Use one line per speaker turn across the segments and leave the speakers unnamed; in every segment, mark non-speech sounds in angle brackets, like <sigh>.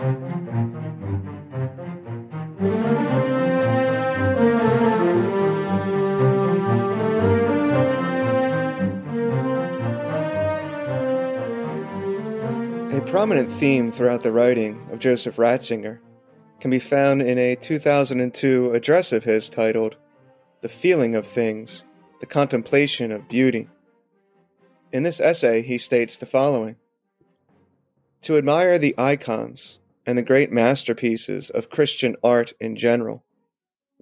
A prominent theme throughout the writing of Joseph Ratzinger can be found in a 2002 address of his titled The Feeling of Things, the Contemplation of Beauty. In this essay, he states the following To admire the icons and the great masterpieces of Christian art in general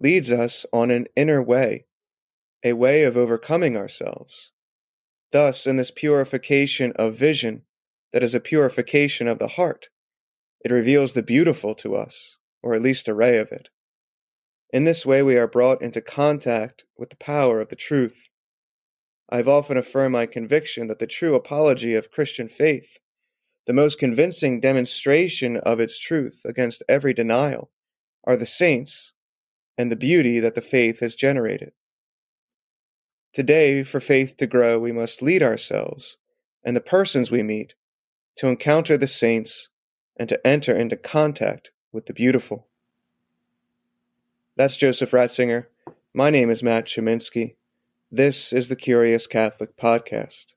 leads us on an inner way, a way of overcoming ourselves. Thus, in this purification of vision, that is a purification of the heart, it reveals the beautiful to us, or at least a ray of it. In this way, we are brought into contact with the power of the truth. I have often affirmed my conviction that the true apology of Christian faith, the most convincing demonstration of its truth against every denial, are the saints and the beauty that the faith has generated. Today, for faith to grow, we must lead ourselves and the persons we meet to encounter the saints and to enter into contact with the beautiful. That's Joseph Ratzinger. My name is Matt Cheminsky. This is the Curious Catholic Podcast.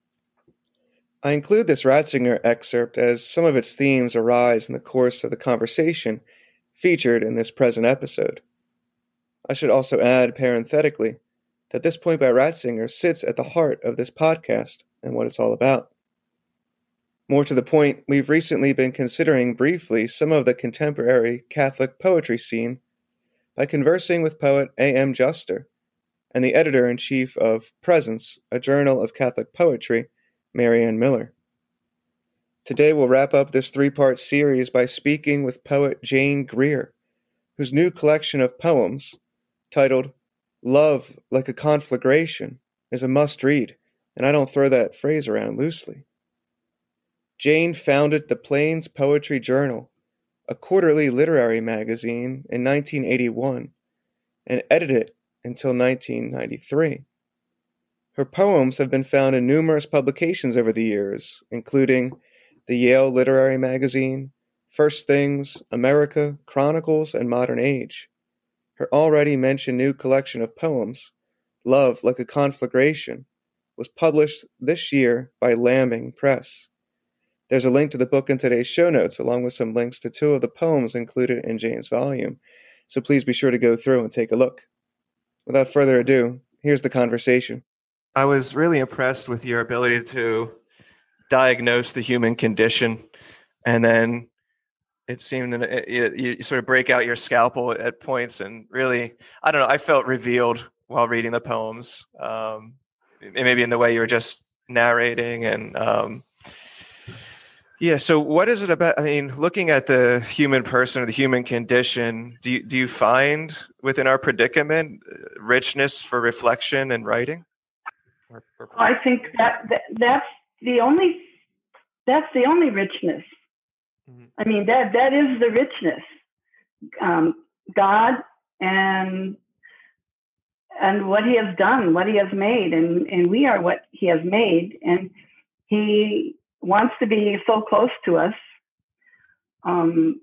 I include this Ratzinger excerpt as some of its themes arise in the course of the conversation featured in this present episode. I should also add, parenthetically, that this point by Ratzinger sits at the heart of this podcast and what it's all about. More to the point, we've recently been considering briefly some of the contemporary Catholic poetry scene by conversing with poet A. M. Juster and the editor in chief of Presence, a journal of Catholic poetry, Mary Ann Miller. Today we'll wrap up this three part series by speaking with poet Jane Greer, whose new collection of poems, titled Love Like a Conflagration, is a must read, and I don't throw that phrase around loosely. Jane founded the Plains Poetry Journal, a quarterly literary magazine, in 1981 and edited it until 1993. Her poems have been found in numerous publications over the years, including the Yale Literary Magazine, First Things, America, Chronicles, and Modern Age. Her already mentioned new collection of poems, Love Like a Conflagration, was published this year by Lambing Press. There's a link to the book in today's show notes, along with some links to two of the poems included in Jane's volume, so please be sure to go through and take a look. Without further ado, here's the conversation. I was really impressed with your ability to diagnose the human condition, and then it seemed that you, you sort of break out your scalpel at points, and really, I don't know, I felt revealed while reading the poems, um, maybe in the way you were just narrating and um, yeah. So, what is it about? I mean, looking at the human person or the human condition, do you, do you find within our predicament uh, richness for reflection and writing?
Or, or I think that, that that's the only that's the only richness. Mm-hmm. I mean that that is the richness. Um, God and and what He has done, what He has made, and and we are what He has made, and He wants to be so close to us. Um,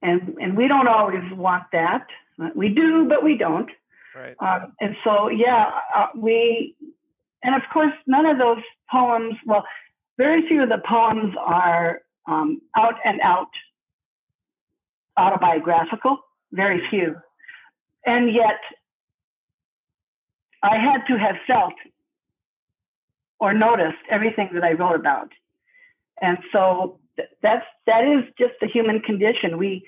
and and we don't always want that. We do, but we don't.
Right.
Um, and so, yeah, uh, we, and of course, none of those poems. Well, very few of the poems are um, out and out autobiographical. Very few, and yet I had to have felt or noticed everything that I wrote about. And so that's that is just the human condition. We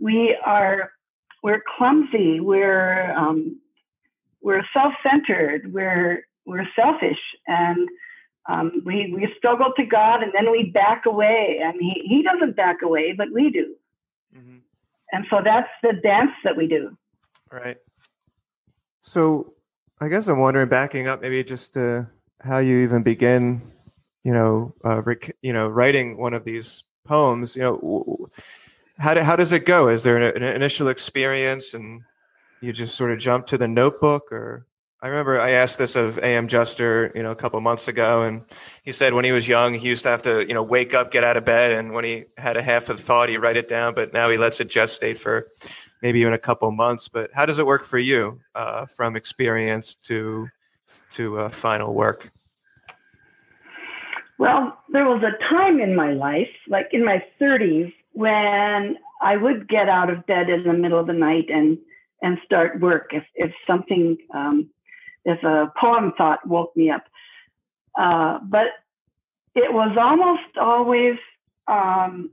we are we're clumsy. We're um, we're self-centered. We're we're selfish, and um, we we struggle to God, and then we back away. And He He doesn't back away, but we do. Mm-hmm. And so that's the dance that we do.
Right. So I guess I'm wondering, backing up, maybe just uh, how you even begin you know, uh, rec- you know, writing one of these poems, you know, how do, how does it go? Is there an, an, initial experience and you just sort of jump to the notebook or I remember I asked this of A.M. Juster, you know, a couple months ago, and he said when he was young, he used to have to, you know, wake up, get out of bed, and when he had a half of thought, he write it down. But now he lets it gestate for maybe even a couple months. But how does it work for you, uh, from experience to to uh, final work?
Well, there was a time in my life, like in my 30s, when I would get out of bed in the middle of the night and and start work if if something um, if a poem thought woke me up. Uh, but it was almost always um,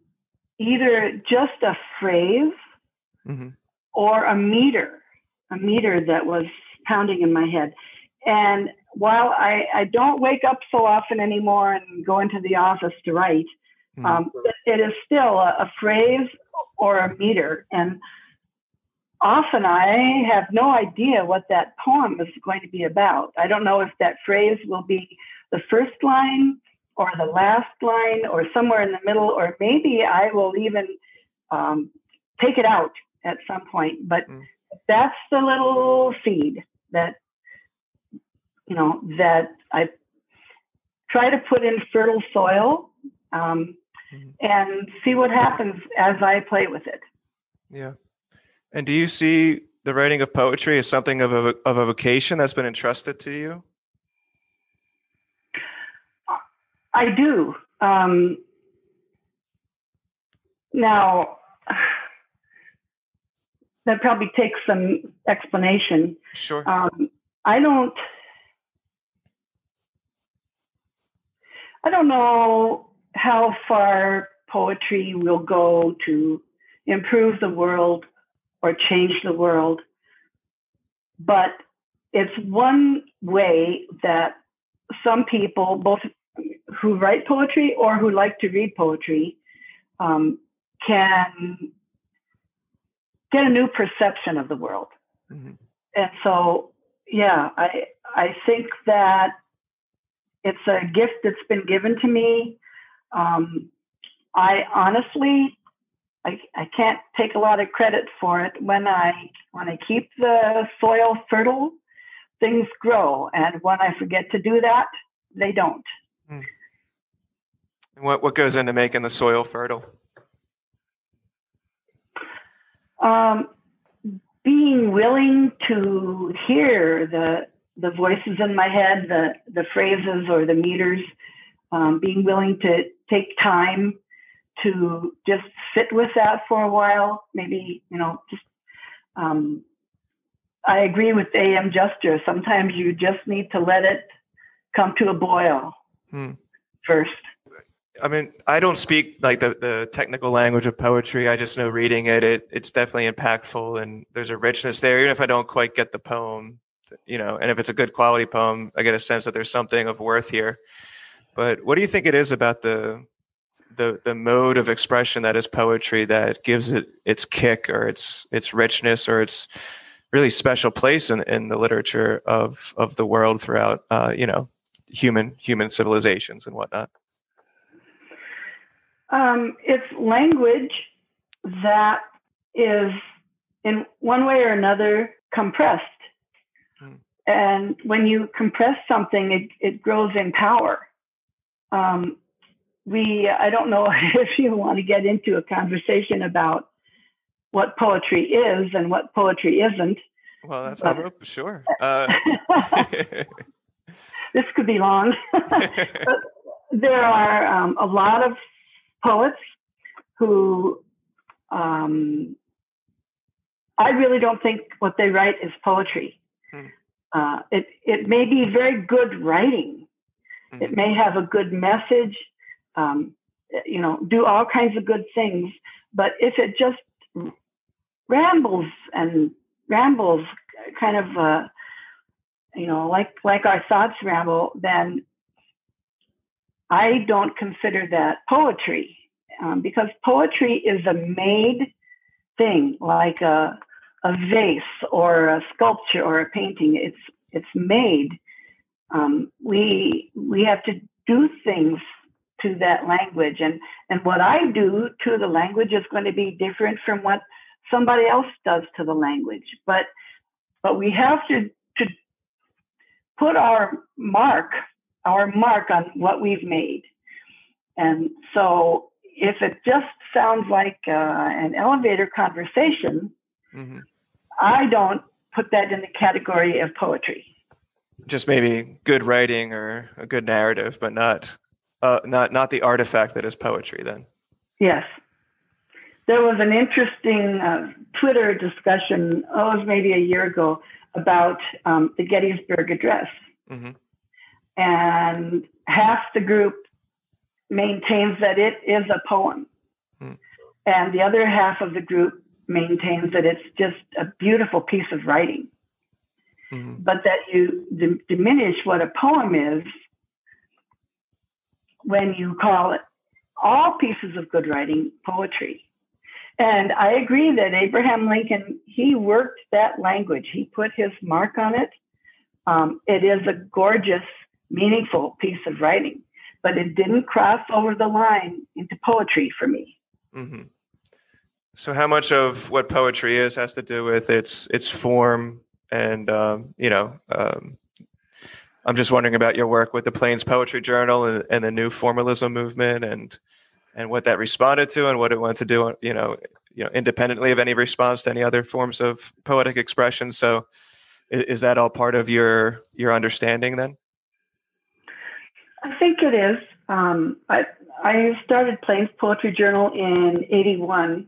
either just a phrase mm-hmm. or a meter, a meter that was pounding in my head. And while I, I don't wake up so often anymore and go into the office to write, mm-hmm. um, it, is still a, a phrase or a meter. And often I have no idea what that poem is going to be about. I don't know if that phrase will be the first line or the last line or somewhere in the middle, or maybe I will even um, take it out at some point. But mm. that's the little seed that, you know, that I try to put in fertile soil um, mm. and see what happens as I play with it.
Yeah. And do you see the writing of poetry as something of a, of a vocation that's been entrusted to you?
I do. Um, now, that probably takes some explanation.
Sure.
Um, I don't. I don't know how far poetry will go to improve the world or change the world. But it's one way that some people, both who write poetry or who like to read poetry, um, can get a new perception of the world. Mm-hmm. And so, yeah, I I think that it's a gift that's been given to me. Um, I honestly I, I can't take a lot of credit for it. When I when I keep the soil fertile, things grow, and when I forget to do that, they don't. Hmm.
And what what goes into making the soil fertile?
Um, being willing to hear the the voices in my head, the the phrases or the meters. Um, being willing to take time to just sit with that for a while. Maybe, you know, just, um, I agree with A.M. Juster. Sometimes you just need to let it come to a boil hmm. first.
I mean, I don't speak like the, the technical language of poetry. I just know reading it, it, it's definitely impactful and there's a richness there. Even if I don't quite get the poem, you know, and if it's a good quality poem, I get a sense that there's something of worth here. But what do you think it is about the the the mode of expression that is poetry that gives it its kick or its its richness or its really special place in, in the literature of of the world throughout uh, you know human human civilizations and whatnot?
Um, it's language that is in one way or another compressed. Hmm. and when you compress something it, it grows in power. Um, we i don't know <laughs> if you want to get into a conversation about what poetry is and what poetry isn't
well that's but, hope, sure uh. <laughs>
this could be long <laughs> there are um, a lot of poets who um, i really don't think what they write is poetry hmm. uh, it, it may be very good writing mm-hmm. it may have a good message um, you know, do all kinds of good things. But if it just rambles and rambles, kind of, uh, you know, like like our thoughts ramble, then I don't consider that poetry um, because poetry is a made thing, like a a vase or a sculpture or a painting. It's it's made. Um, we we have to do things to that language and and what i do to the language is going to be different from what somebody else does to the language but but we have to to put our mark, our mark on what we've made. And so if it just sounds like uh, an elevator conversation, mm-hmm. I don't put that in the category of poetry.
Just maybe good writing or a good narrative, but not uh, not not the artifact that is poetry. Then.
Yes, there was an interesting uh, Twitter discussion. Oh, it was maybe a year ago about um, the Gettysburg Address, mm-hmm. and half the group maintains that it is a poem, mm. and the other half of the group maintains that it's just a beautiful piece of writing. Mm-hmm. But that you d- diminish what a poem is when you call it all pieces of good writing poetry. And I agree that Abraham Lincoln, he worked that language, he put his mark on it. Um, it is a gorgeous, meaningful piece of writing, but it didn't cross over the line into poetry for me. Mm-hmm.
So, how much of what poetry is has to do with its its form, and um, you know, um, I'm just wondering about your work with the Plains Poetry Journal and, and, the new formalism movement, and and what that responded to, and what it wanted to do, you know, you know, independently of any response to any other forms of poetic expression. So, is, is that all part of your your understanding then?
I think it is. Um, I I started Plains Poetry Journal in '81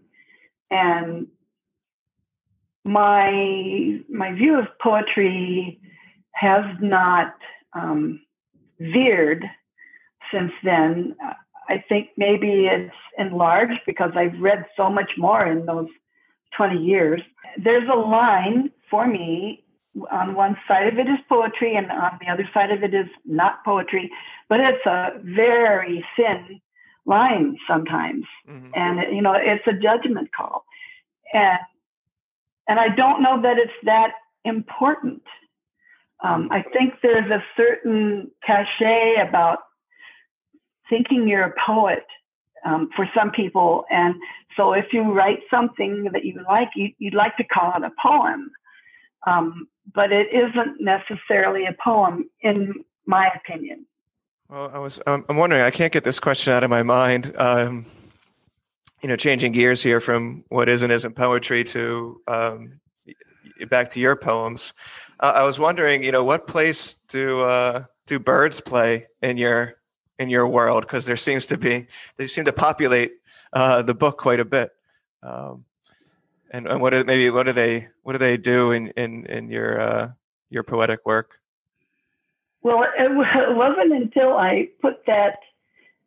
and my my view of poetry has not um, veered since then. I think maybe it's enlarged because I've read so much more in those 20 years. There's a line for me. On one side of it is poetry, and on the other side of it is not poetry, but it's a very thin line sometimes, mm-hmm. and you know it's a judgment call, and and I don't know that it's that important. Um, I think there's a certain cachet about thinking you're a poet um, for some people, and so if you write something that you like, you, would like to call it a poem, um, but it isn't necessarily a poem, in my opinion.
Well, I was um, I'm wondering. I can't get this question out of my mind. Um, you know, changing gears here from what is and isn't poetry to um, back to your poems. Uh, I was wondering, you know, what place do uh, do birds play in your in your world? Because there seems to be they seem to populate uh, the book quite a bit. Um, and, and what are, maybe what do they what do they do in in in your uh, your poetic work?
Well, it wasn't until I put that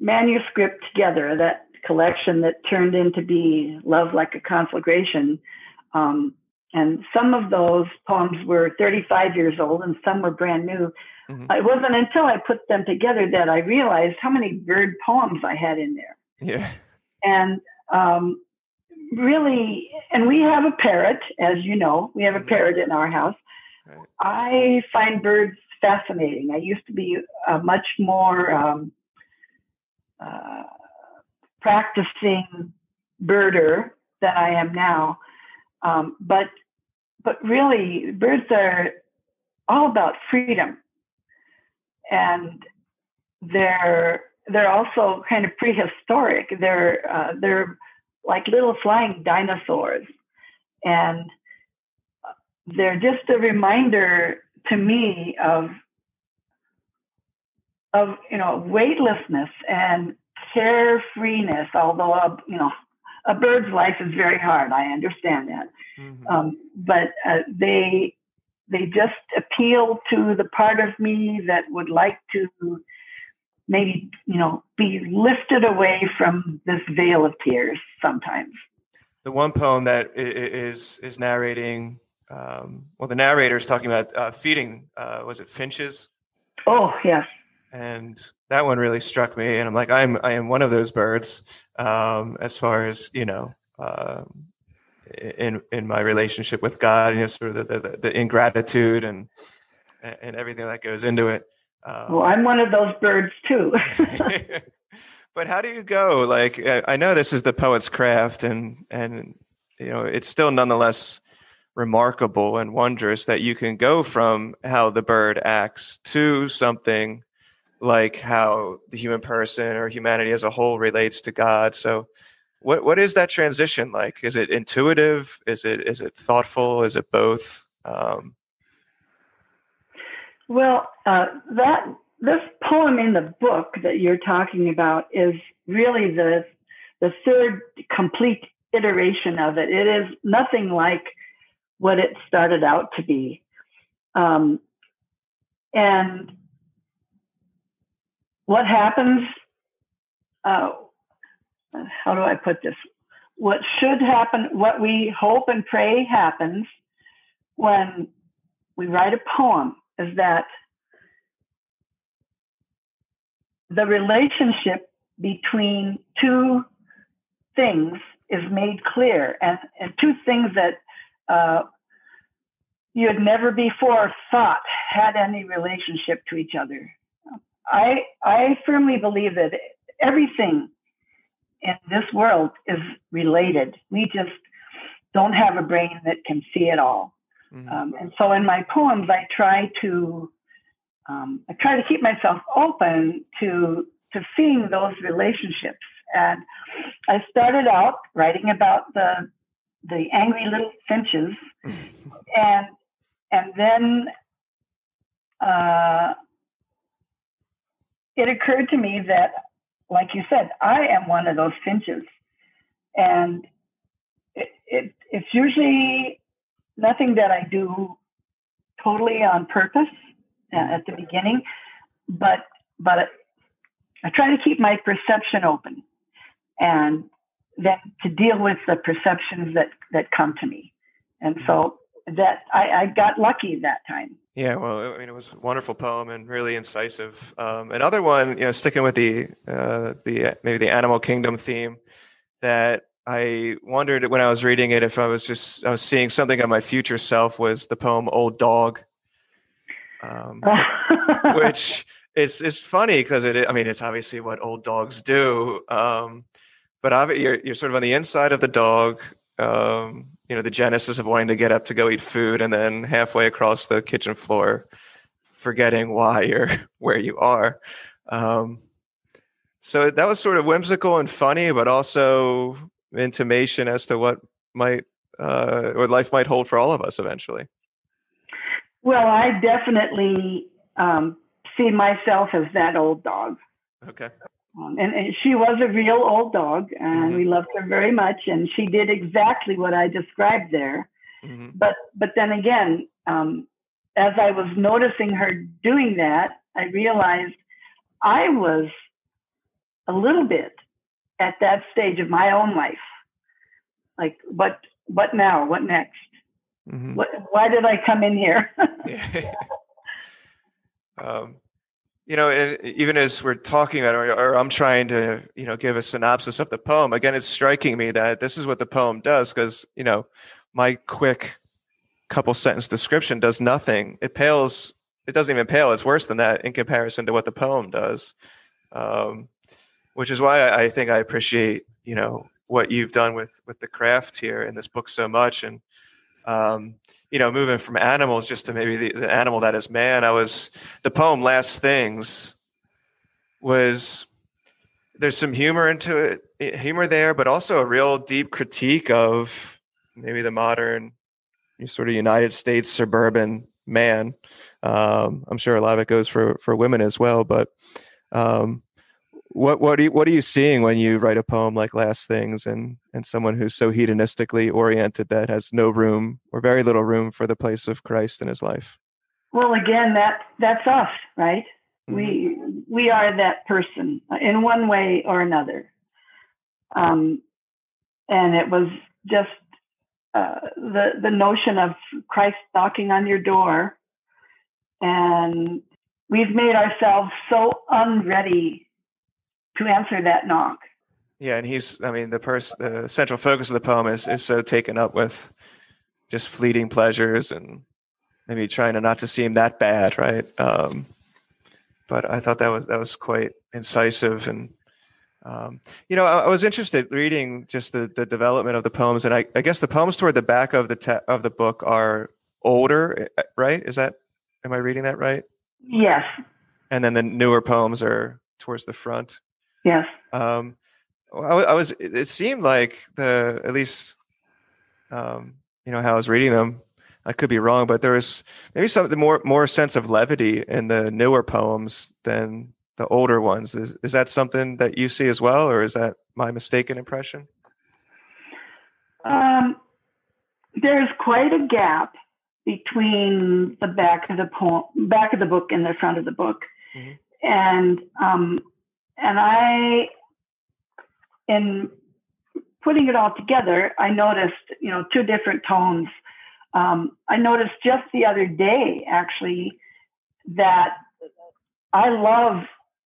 manuscript together, that collection that turned into be Love Like a Conflagration. Um, and some of those poems were 35 years old and some were brand new. Mm-hmm. It wasn't until I put them together that I realized how many bird poems I had in there.
Yeah.
And um, really, and we have a parrot, as you know, we have a mm-hmm. parrot in our house. Right. I find birds fascinating. I used to be a much more um, uh, practicing birder than I am now. Um, but but really, birds are all about freedom, and they're they're also kind of prehistoric. They're uh, they're like little flying dinosaurs, and they're just a reminder to me of of you know weightlessness and carefreeness. Although you know a bird's life is very hard, I understand that, mm-hmm. um, but uh, they they just appeal to the part of me that would like to maybe you know be lifted away from this vale of tears sometimes
the one poem that is is narrating um, well, the narrator is talking about uh, feeding. Uh, was it finches?
Oh yes.
And that one really struck me, and I'm like, I'm I am one of those birds. Um, as far as you know, uh, in in my relationship with God, you know, sort of the, the, the ingratitude and and everything that goes into it.
Um, well, I'm one of those birds too. <laughs>
but how do you go? Like, I know this is the poet's craft, and and you know, it's still nonetheless remarkable and wondrous that you can go from how the bird acts to something like how the human person or humanity as a whole relates to God. So what what is that transition like? Is it intuitive? Is it is it thoughtful? Is it both? Um,
well, uh, that this poem in the book that you're talking about is really the the third complete iteration of it. It is nothing like what it started out to be. Um, and what happens, uh, how do I put this? What should happen, what we hope and pray happens when we write a poem is that the relationship between two things is made clear and, and two things that uh, you had never before thought had any relationship to each other. I I firmly believe that everything in this world is related. We just don't have a brain that can see it all. Mm-hmm. Um, and so in my poems, I try to um, I try to keep myself open to to seeing those relationships. And I started out writing about the the angry little finches, <laughs> and and then uh, it occurred to me that, like you said, I am one of those finches, and it, it it's usually nothing that I do totally on purpose uh, at the beginning, but but I try to keep my perception open, and then to deal with the perceptions that that come to me, and so that I, I got lucky that time.
Yeah, well, I mean, it was a wonderful poem and really incisive. Um, another one, you know, sticking with the uh, the maybe the animal kingdom theme, that I wondered when I was reading it if I was just I was seeing something of my future self was the poem "Old Dog," um, <laughs> which is is funny because it. I mean, it's obviously what old dogs do. Um, but you're you're sort of on the inside of the dog. Um, you know, the genesis of wanting to get up to go eat food, and then halfway across the kitchen floor, forgetting why you're <laughs> where you are. Um, so that was sort of whimsical and funny, but also intimation as to what might uh, what life might hold for all of us eventually.
Well, I definitely um, see myself as that old dog.
Okay.
Um, and, and, she was a real old dog, and mm-hmm. we loved her very much. And she did exactly what I described there. Mm-hmm. But but then again, um, as I was noticing her doing that, I realized I was a little bit at that stage of my own life. Like, what what now? What next? Mm-hmm. What, why did I come in here? <laughs> <laughs>
um, you know, even as we're talking about, or, or, I'm trying to, you know, give a synopsis of the poem. Again, it's striking me that this is what the poem does, because you know, my quick couple sentence description does nothing. It pales. It doesn't even pale. It's worse than that in comparison to what the poem does. Um, which is why I, I think I appreciate, you know, what you've done with with the craft here in this book so much, and um, you know, moving from animals just to maybe the, the animal that is man. I was the poem "Last Things" was there's some humor into it, humor there, but also a real deep critique of maybe the modern sort of United States suburban man. Um, I'm sure a lot of it goes for for women as well, but um, what what are you, what are you seeing when you write a poem like Last Things and and someone who's so hedonistically oriented that has no room or very little room for the place of Christ in his life?
Well, again, that that's us, right? Mm-hmm. We we are that person in one way or another. Um, and it was just uh, the the notion of Christ knocking on your door, and we've made ourselves so unready to answer that knock.
Yeah, and he's I mean the person the central focus of the poem is is so taken up with just fleeting pleasures and maybe trying to not to seem that bad, right? Um, but I thought that was that was quite incisive and Um, you know, I, I, was interested reading just the, the development of the poems, and I, I guess the poems toward the back of the te- of the book are older, eh, right? Is that am I reading that right?
Yes.
And then the newer poems are towards the front.
Yes.
Um, I, I was. It seemed like the at least, um, you know, how I was reading them. I could be wrong, but there was maybe something more more sense of levity in the newer poems than the older ones. Is is that something that you see as well, or is that my mistaken impression?
Um, there's quite a gap between the back of the poem, back of the book and the front of the book, mm-hmm. and um, and I, in putting it all together, I noticed you know two different tones. Um, I noticed just the other day actually that I love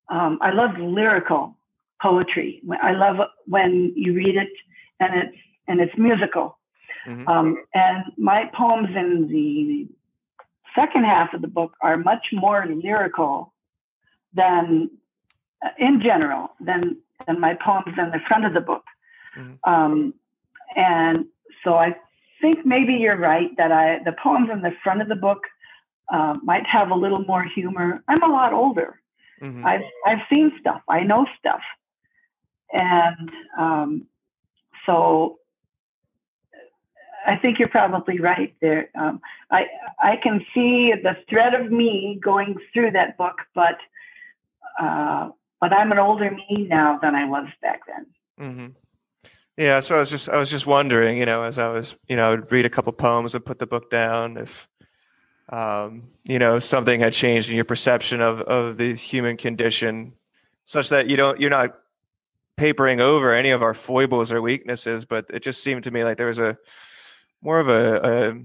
um, I love lyrical poetry. I love when you read it and it's and it's musical. Mm-hmm. Um, and my poems in the second half of the book are much more lyrical than, in general, than than my poems in the front of the book. Mm-hmm. Um, and so I think maybe you're right that I the poems in the front of the book uh, might have a little more humor. I'm a lot older. Mm-hmm. I've I've seen stuff. I know stuff, and um, so I think you're probably right there. Um, I I can see the thread of me going through that book, but uh, but I'm an older me now than I was back then.
Mm-hmm. Yeah, so I was just I was just wondering, you know, as I was, you know, I would read a couple poems and put the book down if um, you know, something had changed in your perception of of the human condition, such that you don't you're not papering over any of our foibles or weaknesses, but it just seemed to me like there was a more of a,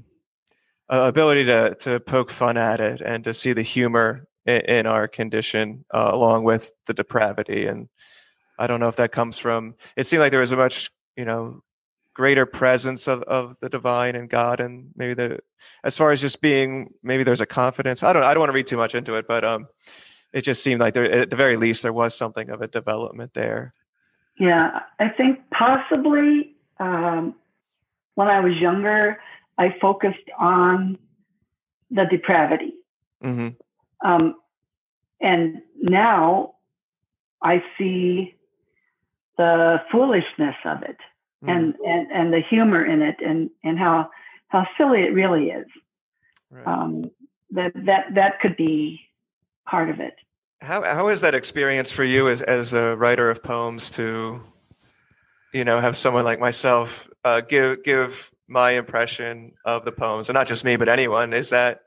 a, a ability to to poke fun at it and to see the humor in, in our condition uh, along with the depravity and I don't know if that comes from it seemed like there was a much you know greater presence of, of the divine and God and maybe the as far as just being maybe there's a confidence. I don't I don't want to read too much into it, but um it just seemed like there at the very least there was something of a development there.
Yeah, I think possibly um, when I was younger, I focused on the depravity. Mm-hmm. Um, and now I see the foolishness of it mm. and, and and the humor in it and and how how silly it really is. Right. Um, that that that could be part of it.
How how is that experience for you as as a writer of poems to, you know, have someone like myself uh, give give my impression of the poems, and not just me, but anyone? Is that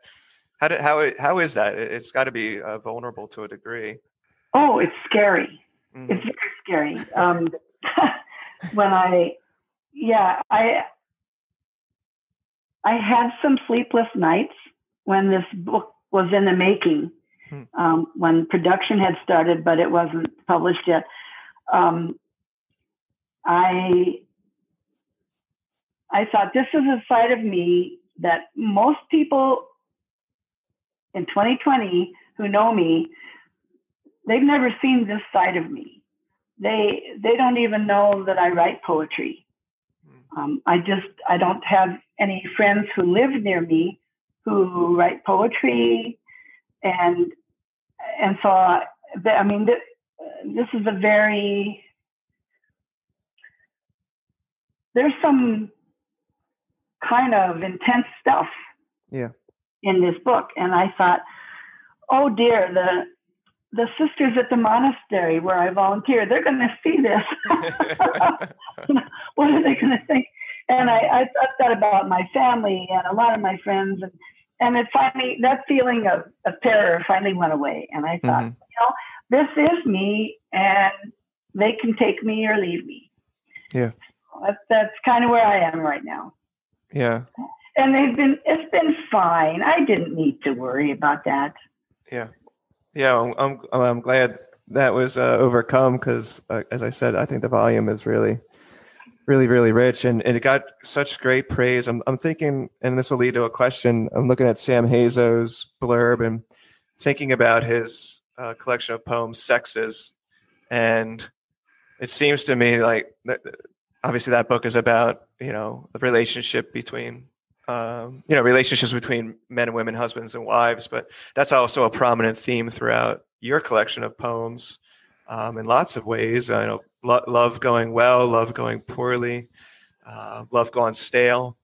how did, how how is that? It's got to be uh, vulnerable to a degree.
Oh, it's scary. Mm-hmm. It's very scary. Um, <laughs> when I yeah, I I had some sleepless nights when this book was in the making, hmm. um, when production had started, but it wasn't published yet. Um, I I thought this is a side of me that most people in 2020 who know me, they've never seen this side of me. They they don't even know that I write poetry. Um, I just I don't have any friends who live near me who write poetry, and and so I mean this, this is a very there's some kind of intense stuff
yeah
in this book and i thought oh dear the the sisters at the monastery where I volunteer, they're going to see this. <laughs> what are they going to think? And I, I thought that about my family and a lot of my friends, and and it finally that feeling of, of terror finally went away. And I thought, mm-hmm. you know, this is me, and they can take me or leave me.
Yeah,
that's that's kind of where I am right now.
Yeah,
and they've been it's been fine. I didn't need to worry about that.
Yeah. Yeah, I'm I'm, glad that was uh, overcome because, uh, as I said, I think the volume is really, really, really rich, and, and it got such great praise. I'm I'm thinking, and this will lead to a question. I'm looking at Sam Hazo's blurb and thinking about his uh, collection of poems, Sexes, and it seems to me like that, obviously that book is about you know the relationship between um, you know relationships between men and women, husbands and wives, but that's also a prominent theme throughout your collection of poems um, in lots of ways. I know lo- love going well, love going poorly, uh, love going stale,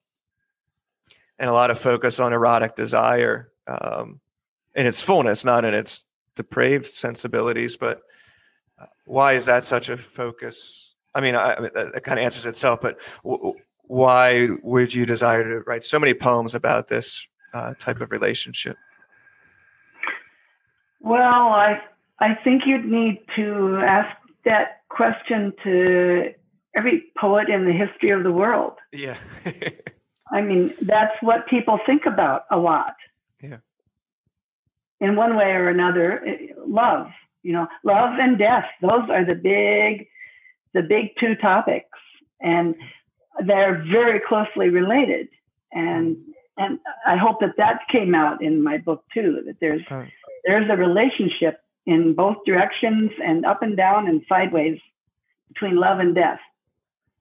and a lot of focus on erotic desire um, in its fullness, not in its depraved sensibilities, but uh, why is that such a focus? I mean, I, I that kind of answers itself, but w- why would you desire to write so many poems about this uh, type of relationship?
Well, I I think you'd need to ask that question to every poet in the history of the world.
Yeah. <laughs>
I mean, that's what people think about a lot.
Yeah.
In one way or another, eh, love, you know, love and death, those are the big the big two topics and they're very closely related. And hmm. and I hope that that came out in my book too that there's there's a relationship in both directions and up and down and sideways between love and death.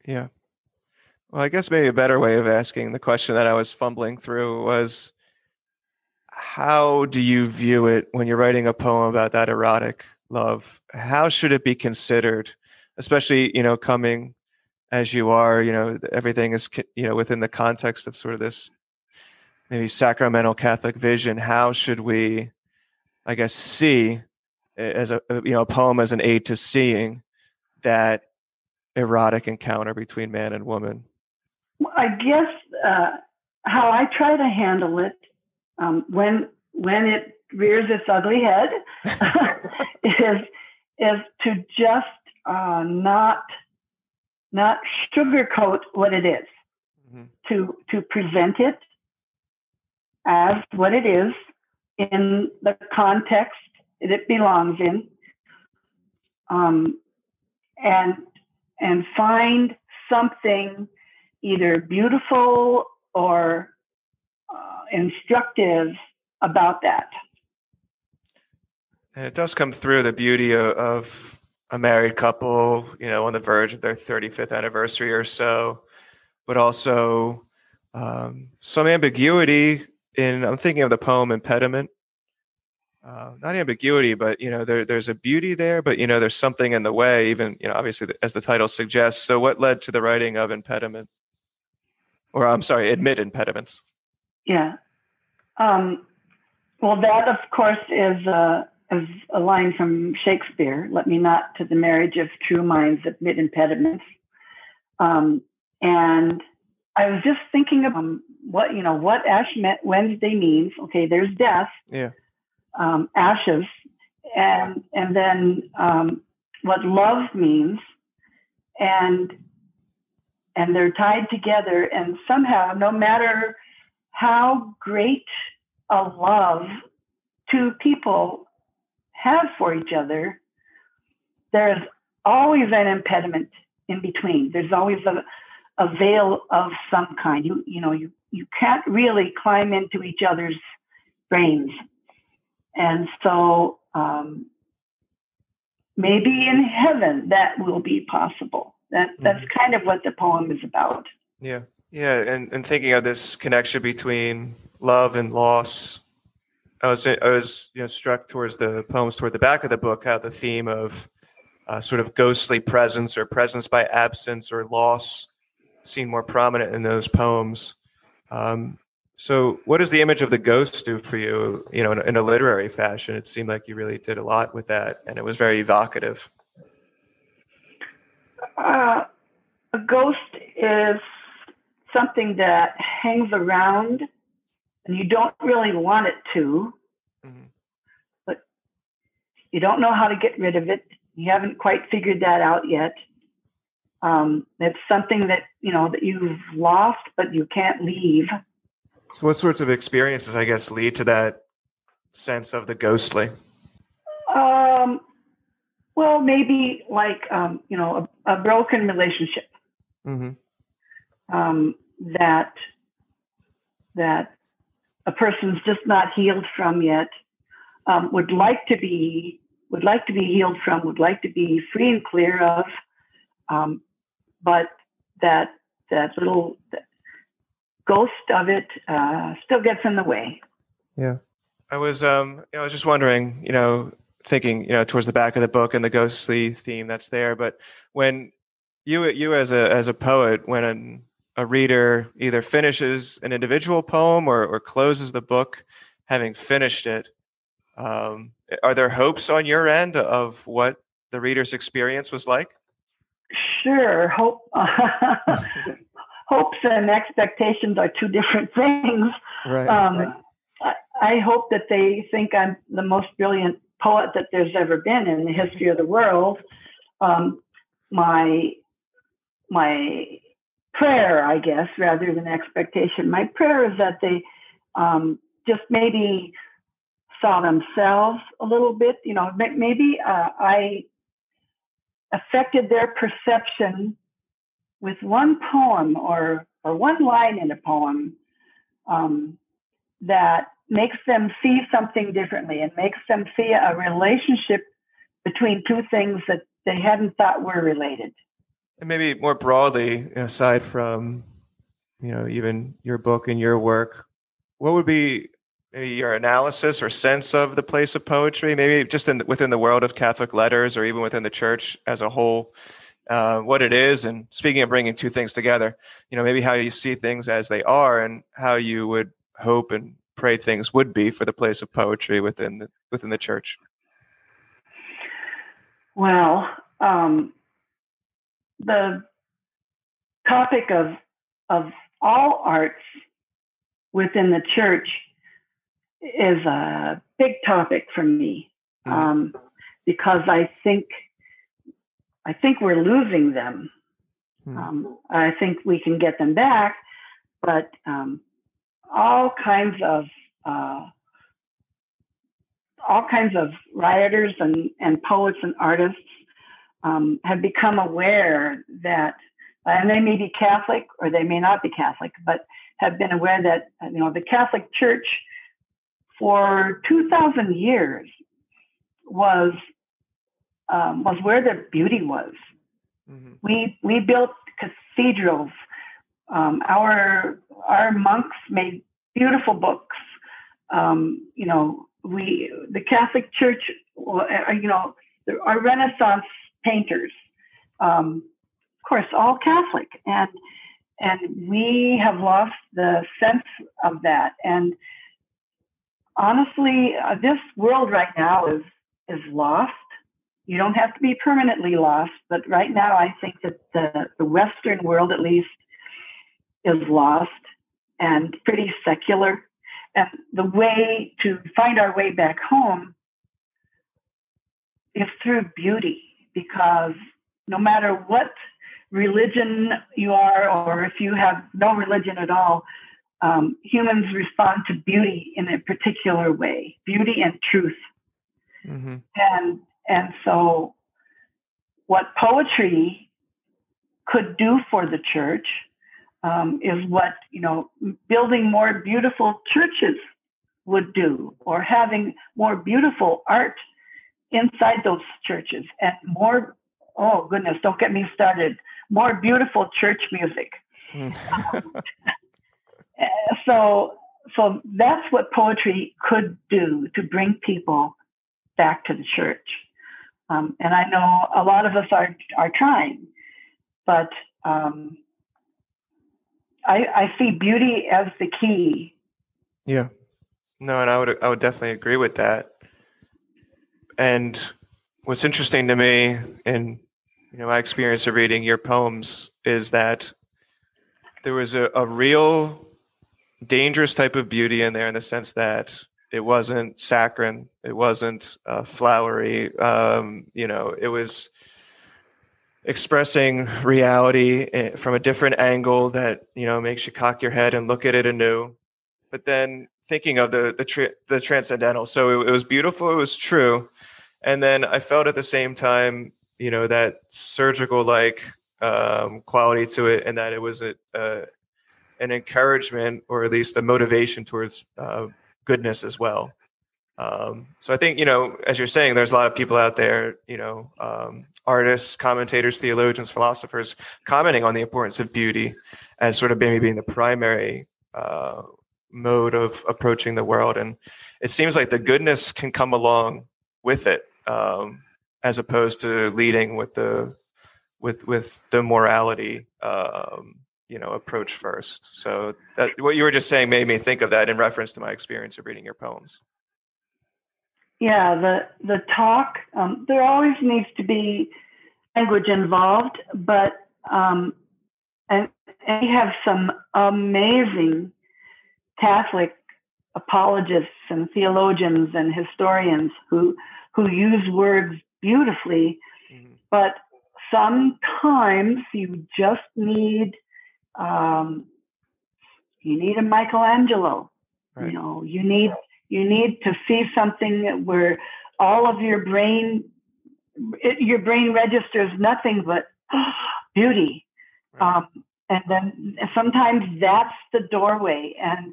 Yeah. Well, I guess maybe a better way of asking the question that I was fumbling through was how do you view it when you're writing a poem about that erotic love? How should it be considered, especially, you know, coming as you are, you know, everything is, you know, within the context of sort of this maybe sacramental Catholic vision. How should we, I guess, see as a you know a poem as an aid to seeing that erotic encounter between man and woman?
I guess uh, how I try to handle it um, when when it rears its ugly head <laughs> <laughs> is is to just uh, not not sugarcoat what it is, mm-hmm. to to present it as what it is in the context that it belongs in, um, and and find something either beautiful or uh, instructive about that.
And it does come through the beauty of, of a married couple, you know, on the verge of their 35th anniversary or so, but also um, some ambiguity in, I'm thinking of the poem Impediment, uh, not ambiguity, but you know, there, there's a beauty there, but you know, there's something in the way, even you know, obviously, as the title suggests. So, what led to the writing of Impediment, or I'm sorry, Admit Impediments?
Yeah. Um, well, that of course is, uh, is a line from Shakespeare. Let me not to the marriage of true minds admit impediments. Um, and I was just thinking of um, what you know what Ash Wednesday means. Okay, there's death.
Yeah
um, ashes, and and then um, what love means, and and they're tied together. And somehow, no matter how great a love two people have for each other, there's always an impediment in between. There's always a, a veil of some kind. You you know you you can't really climb into each other's brains and so um, maybe in heaven that will be possible. That that's mm-hmm. kind of what the poem is about.
Yeah, yeah, and and thinking of this connection between love and loss, I was I was you know struck towards the poems toward the back of the book how the theme of uh, sort of ghostly presence or presence by absence or loss seemed more prominent in those poems. Um, so, what does the image of the ghost do for you? You know, in, in, a literary fashion, it seemed like you really did a lot with that, and it was very evocative.
Uh, a ghost is something that hangs around, and you don't really want it to, mm-hmm. but you don't know how to get rid of it. You haven't quite figured that out yet. Um, it's something that you know that you've lost, but you can't leave
so, what sorts of experiences, I guess, lead to that sense of the ghostly?
Um, well, maybe like um, you know a, a broken relationship mm-hmm. um, that that a person's just not healed from yet. Um, would like to be would like to be healed from. Would like to be free and clear of. um, but that that little ghost of it uh, still gets in the way.
Yeah, I was um, you know, I was just wondering, you know, thinking, you know, towards the back of the book and the ghostly theme that's there, but when you you as a as a poet, when an, a reader either finishes an individual poem or, or closes the book, having finished it, um, are there hopes on your end of what the reader's experience was like?
Sure. Hope <laughs> hopes and expectations are two different <laughs> things.
Right. Um,
I, I hope that they think I'm the most brilliant poet that there's ever been in the history of the world. Um, my my prayer, I guess, rather than expectation. My prayer is that they um, just maybe saw themselves a little bit. You know, maybe uh, I affected their perception with one poem or or one line in a poem um, that makes them see something differently and makes them see a relationship between two things that they hadn't thought were related.
And maybe more broadly, aside from you know even your book and your work, what would be your analysis or sense of the place of poetry, maybe just in, within the world of Catholic letters or even within the church as a whole, uh, what it is. And speaking of bringing two things together, you know, maybe how you see things as they are and how you would hope and pray things would be for the place of poetry within the, within the church.
Well, um, the topic of of all arts within the church is a big topic for me mm-hmm. um, because I think I think we're losing them. Mm-hmm. Um, I think we can get them back, but um, all kinds of uh, all kinds of writers and, and poets and artists um, have become aware that, and they may be Catholic or they may not be Catholic, but have been aware that you know the Catholic Church for 2,000 years was um, was where the beauty was. Mm-hmm. We we built cathedrals. Um, our our monks made beautiful books. Um, you know, we the Catholic Church. Uh, you know, our Renaissance painters. Um, of course, all Catholic, and and we have lost the sense of that. And honestly, uh, this world right now is is lost. You don't have to be permanently lost, but right now I think that the, the Western world, at least, is lost and pretty secular. And the way to find our way back home is through beauty, because no matter what religion you are, or if you have no religion at all, um, humans respond to beauty in a particular way, beauty and truth. Mm-hmm. And and so, what poetry could do for the church um, is what you know, building more beautiful churches would do, or having more beautiful art inside those churches, and more. Oh goodness, don't get me started. More beautiful church music. um, <laughs> so so that's what poetry could do to bring people back to the church. Um, and I know a lot of us are are trying, but um, I, I see beauty as the key.
Yeah, no, and I would I would definitely agree with that. And what's interesting to me, in you know my experience of reading your poems, is that there was a, a real dangerous type of beauty in there in the sense that it wasn't saccharine, it wasn't uh, flowery. Um, you know, it was expressing reality eh, from a different angle that you know makes you cock your head and look at it anew. But then thinking of the the, the transcendental, so it, it was beautiful, it was true, and then I felt at the same time, you know, that surgical like um, quality to it, and that it was a, an encouragement or at least a motivation towards uh, goodness as well. Um, so I think, you know, as you're saying, there's a lot of people out there, you know, um, artists, commentators, theologians, philosophers commenting on the importance of beauty as sort of maybe being the primary uh, mode of approaching the world. And it seems like the goodness can come along with it, um, as opposed to leading with the with with the morality um, you know approach first. So that what you were just saying made me think of that in reference to my experience of reading your poems.
Yeah the the talk um, there always needs to be language involved but um, and, and we have some amazing catholic apologists and theologians and historians who who use words beautifully mm-hmm. but sometimes you just need um, you need a Michelangelo. Right. You know, you need you need to see something where all of your brain it, your brain registers nothing but oh, <gasps> beauty. Right. Um, and then sometimes that's the doorway. And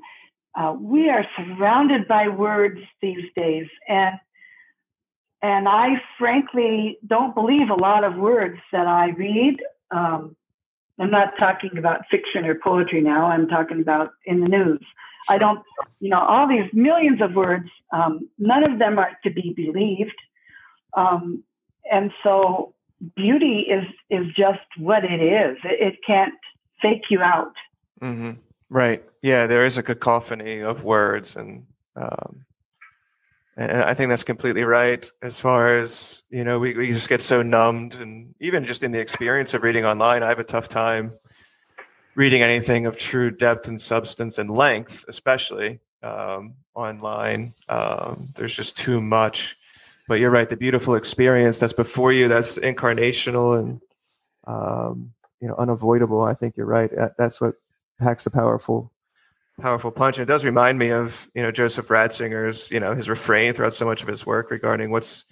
uh, we are surrounded by words these days, and and I frankly don't believe a lot of words that I read. Um, I'm not talking about fiction or poetry now. I'm talking about in the news. I don't, you know, all these millions of words, um, none of them are to be believed. Um, and so beauty is, is just what it is. It, it can't fake you out.
Mm-hmm. Right. Yeah. There is a cacophony of words and, um, and I think that's completely right. As far as, you know, we, we just get so numbed. And even just in the experience of reading online, I have a tough time reading anything of true depth and substance and length, especially um, online. Um, there's just too much. But you're right. The beautiful experience that's before you, that's incarnational and, um, you know, unavoidable. I think you're right. That's what packs a powerful powerful punch. And it does remind me of you know Joseph Ratzinger's you know his refrain throughout so much of his work regarding what's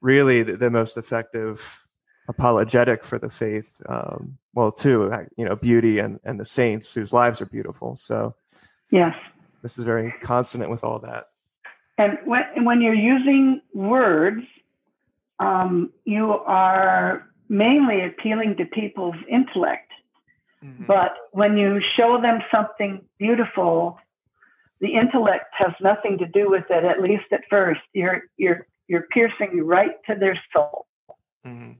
really the, the most effective apologetic for the faith. Um, well, too, you know, beauty and and the saints whose lives are beautiful. So,
yes,
this is very consonant with all that.
And when when you're using words, um, you are mainly appealing to people's intellect Mm-hmm. But when you show them something beautiful, the intellect has nothing to do with it, at least at first. You're you're you're piercing right to their soul. Mm-hmm.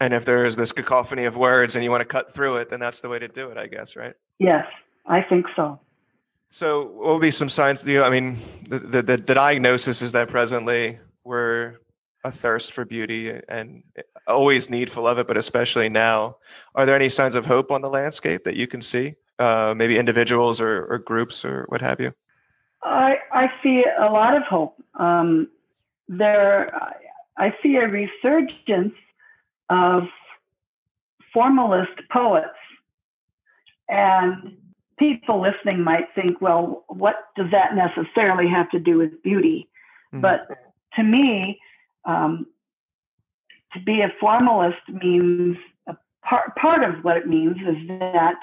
And if there is this cacophony of words and you want to cut through it, then that's the way to do it, I guess, right?
Yes, I think so.
So, what would be some signs? Do you? I mean, the, the, the diagnosis is that presently we're a thirst for beauty and always needful of it, but especially now. Are there any signs of hope on the landscape that you can see? Uh, maybe individuals or, or, groups or what have you?
I, I see a lot of hope. Um, there, I see a resurgence of formalist poets. And people listening might think, well, what does that necessarily have to do with beauty? Mm-hmm. But to me, um, to be a formalist means a part, part of what it means is that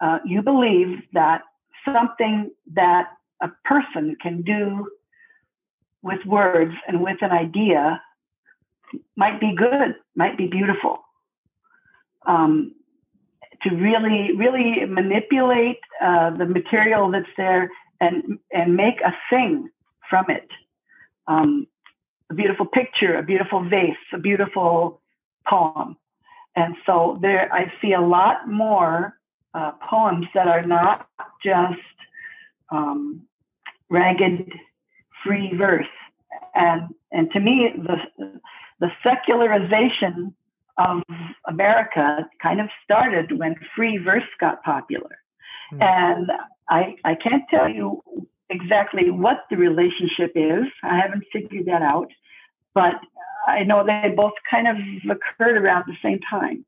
uh, you believe that something that a person can do with words and with an idea might be good, might be beautiful. Um, to really, really manipulate uh, the material that's there and and make a thing from it. Um, a beautiful picture, a beautiful vase, a beautiful poem. And so there, I see a lot more uh, poems that are not just um, ragged, free verse. And and to me, the the secularization of America kind of started when free verse got popular. Mm. And I I can't tell you exactly what the relationship is. I haven't figured that out, but I know they both kind of occurred around the same time.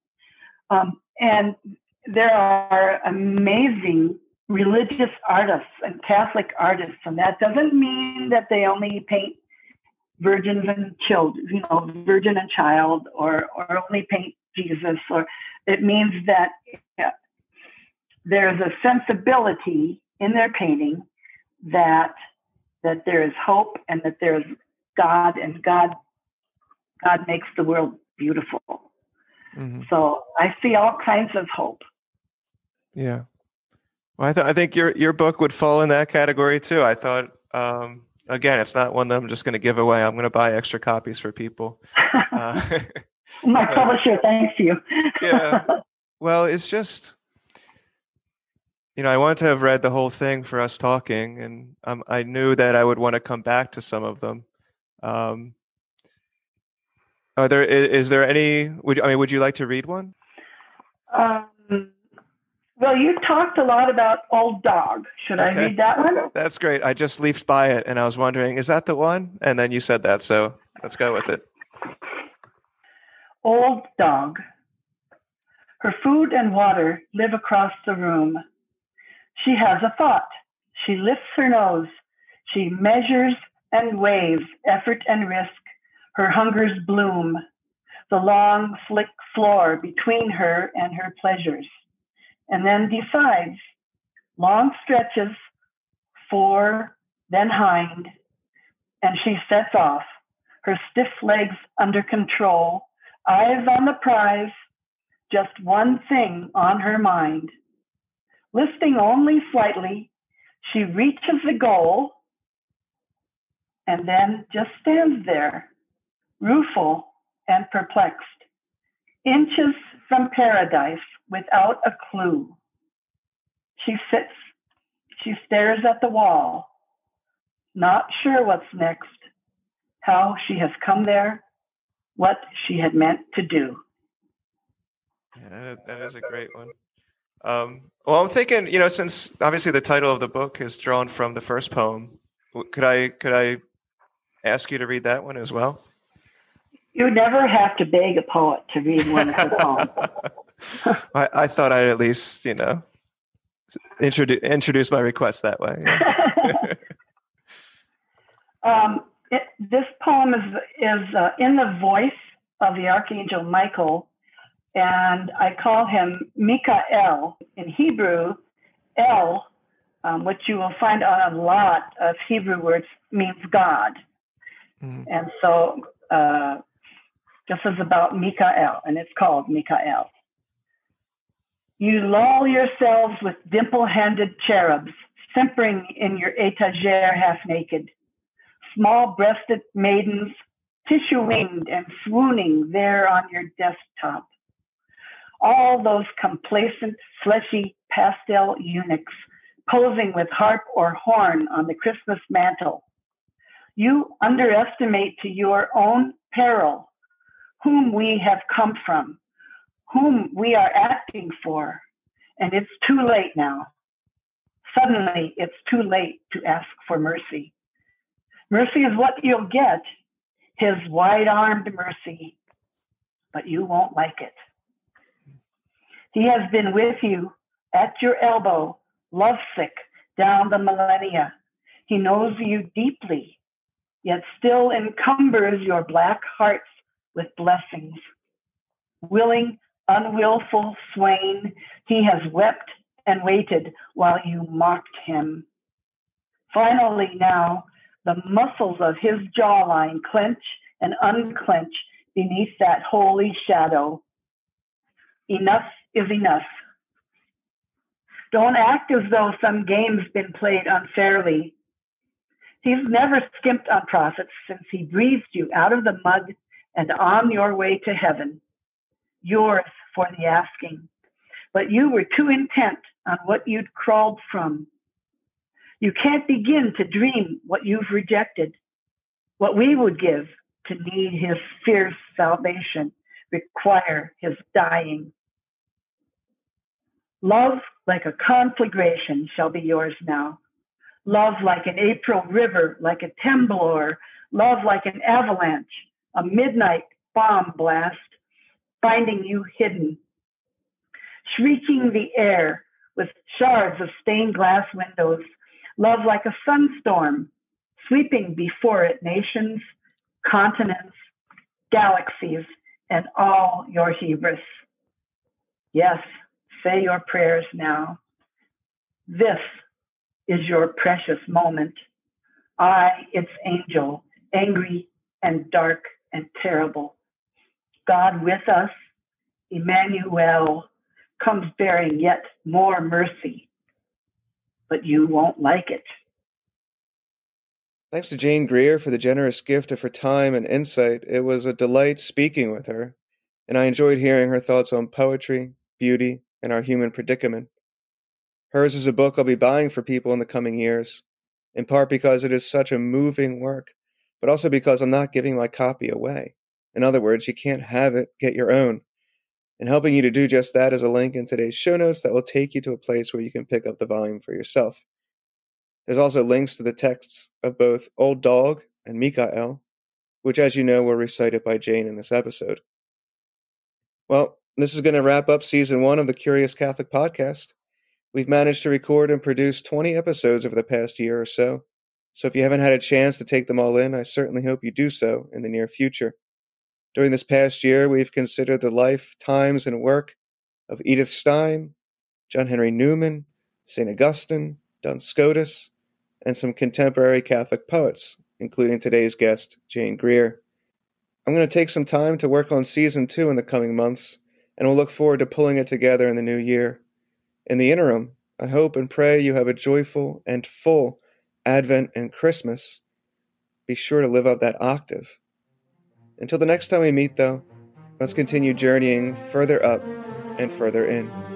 Um, and there are amazing religious artists and Catholic artists, and that doesn't mean that they only paint virgins and children, you know, virgin and child, or or only paint Jesus, or it means that yeah, there's a sensibility in their painting that that there is hope and that there is God and God God makes the world beautiful. Mm-hmm. So I see all kinds of hope.
Yeah. Well, I, th- I think your your book would fall in that category too. I thought um, again, it's not one that I'm just going to give away. I'm going to buy extra copies for people. <laughs>
Uh, <laughs> My publisher thanks you.
yeah. <laughs> Well, it's just you know, I wanted to have read the whole thing for us talking, and um, I knew that I would want to come back to some of them. Um, are there is, is there any? Would I mean, would you like to read one?
Um, well, you talked a lot about Old Dog. Should okay. I read that one?
That's great. I just leafed by it, and I was wondering, is that the one? And then you said that, so let's go with it.
Old Dog. Her food and water live across the room. She has a thought. She lifts her nose. She measures and weighs effort and risk. Her hungers bloom. The long, slick floor between her and her pleasures. And then decides long stretches, fore, then hind, and she sets off, her stiff legs under control, eyes on the prize, just one thing on her mind Listing only slightly, she reaches the goal and then just stands there, rueful and perplexed, inches from paradise without a clue. She sits, she stares at the wall, not sure what's next, how she has come there, what she had meant to do.
Yeah, that is a great one. Um, well, I'm thinking, you know, since obviously the title of the book is drawn from the first poem, could I could I ask you to read that one as well?
You never have to beg a poet to read one of the <laughs>
poems. I, I thought I'd at least, you know, introduce introduce my request that way. <laughs>
um, it, this poem is is uh, in the voice of the archangel Michael and I call him Micha-el. In Hebrew, El, um, which you will find on a lot of Hebrew words, means God. Mm-hmm. And so uh, this is about Micha-el, and it's called Micha-el. You lull yourselves with dimple handed cherubs, simpering in your etagere half naked, small breasted maidens, tissue winged and swooning there on your desktop all those complacent, fleshy pastel eunuchs posing with harp or horn on the Christmas mantel. You underestimate to your own peril whom we have come from, whom we are acting for, and it's too late now. Suddenly, it's too late to ask for mercy. Mercy is what you'll get, his wide armed mercy, but you won't like it. He has been with you at your elbow, lovesick down the millennia. He knows you deeply, yet still encumbers your black hearts with blessings. Willing, unwillful swain, he has wept and waited while you mocked him. Finally, now, the muscles of his jawline clench and unclench beneath that holy shadow. Enough is enough. Don't act as though some game's been played unfairly. He's never skimped on prophets since he breathed you out of the mud and on your way to heaven. Yours for the asking. But you were too intent on what you'd crawled from. You can't begin to dream what you've rejected, what we would give to need his fierce salvation, require his dying. Love like a conflagration shall be yours now. Love like an April river, like a temblor. Love like an avalanche, a midnight bomb blast, finding you hidden. Shrieking the air with shards of stained glass windows. Love like a sunstorm, sweeping before it nations, continents, galaxies, and all your hubris. Yes, Say your prayers now. This is your precious moment. I, its angel, angry and dark and terrible. God with us, Emmanuel, comes bearing yet more mercy, but you won't like it.
Thanks to Jane Greer for the generous gift of her time and insight. It was a delight speaking with her, and I enjoyed hearing her thoughts on poetry, beauty, and our human predicament. Hers is a book I'll be buying for people in the coming years, in part because it is such a moving work, but also because I'm not giving my copy away. In other words, you can't have it, get your own. And helping you to do just that is a link in today's show notes that will take you to a place where you can pick up the volume for yourself. There's also links to the texts of both Old Dog and Micha-el, which, as you know, were recited by Jane in this episode. Well, this is going to wrap up season one of the Curious Catholic podcast. We've managed to record and produce 20 episodes over the past year or so. So if you haven't had a chance to take them all in, I certainly hope you do so in the near future. During this past year, we've considered the life, times, and work of Edith Stein, John Henry Newman, St. Augustine, Duns Scotus, and some contemporary Catholic poets, including today's guest, Jane Greer. I'm going to take some time to work on season two in the coming months, and we'll look forward to pulling it together in the new year. In the interim, I hope and pray you have a joyful and full Advent and Christmas. Be sure to live up that octave. Until the next time we meet, though, let's continue journeying further up and further in.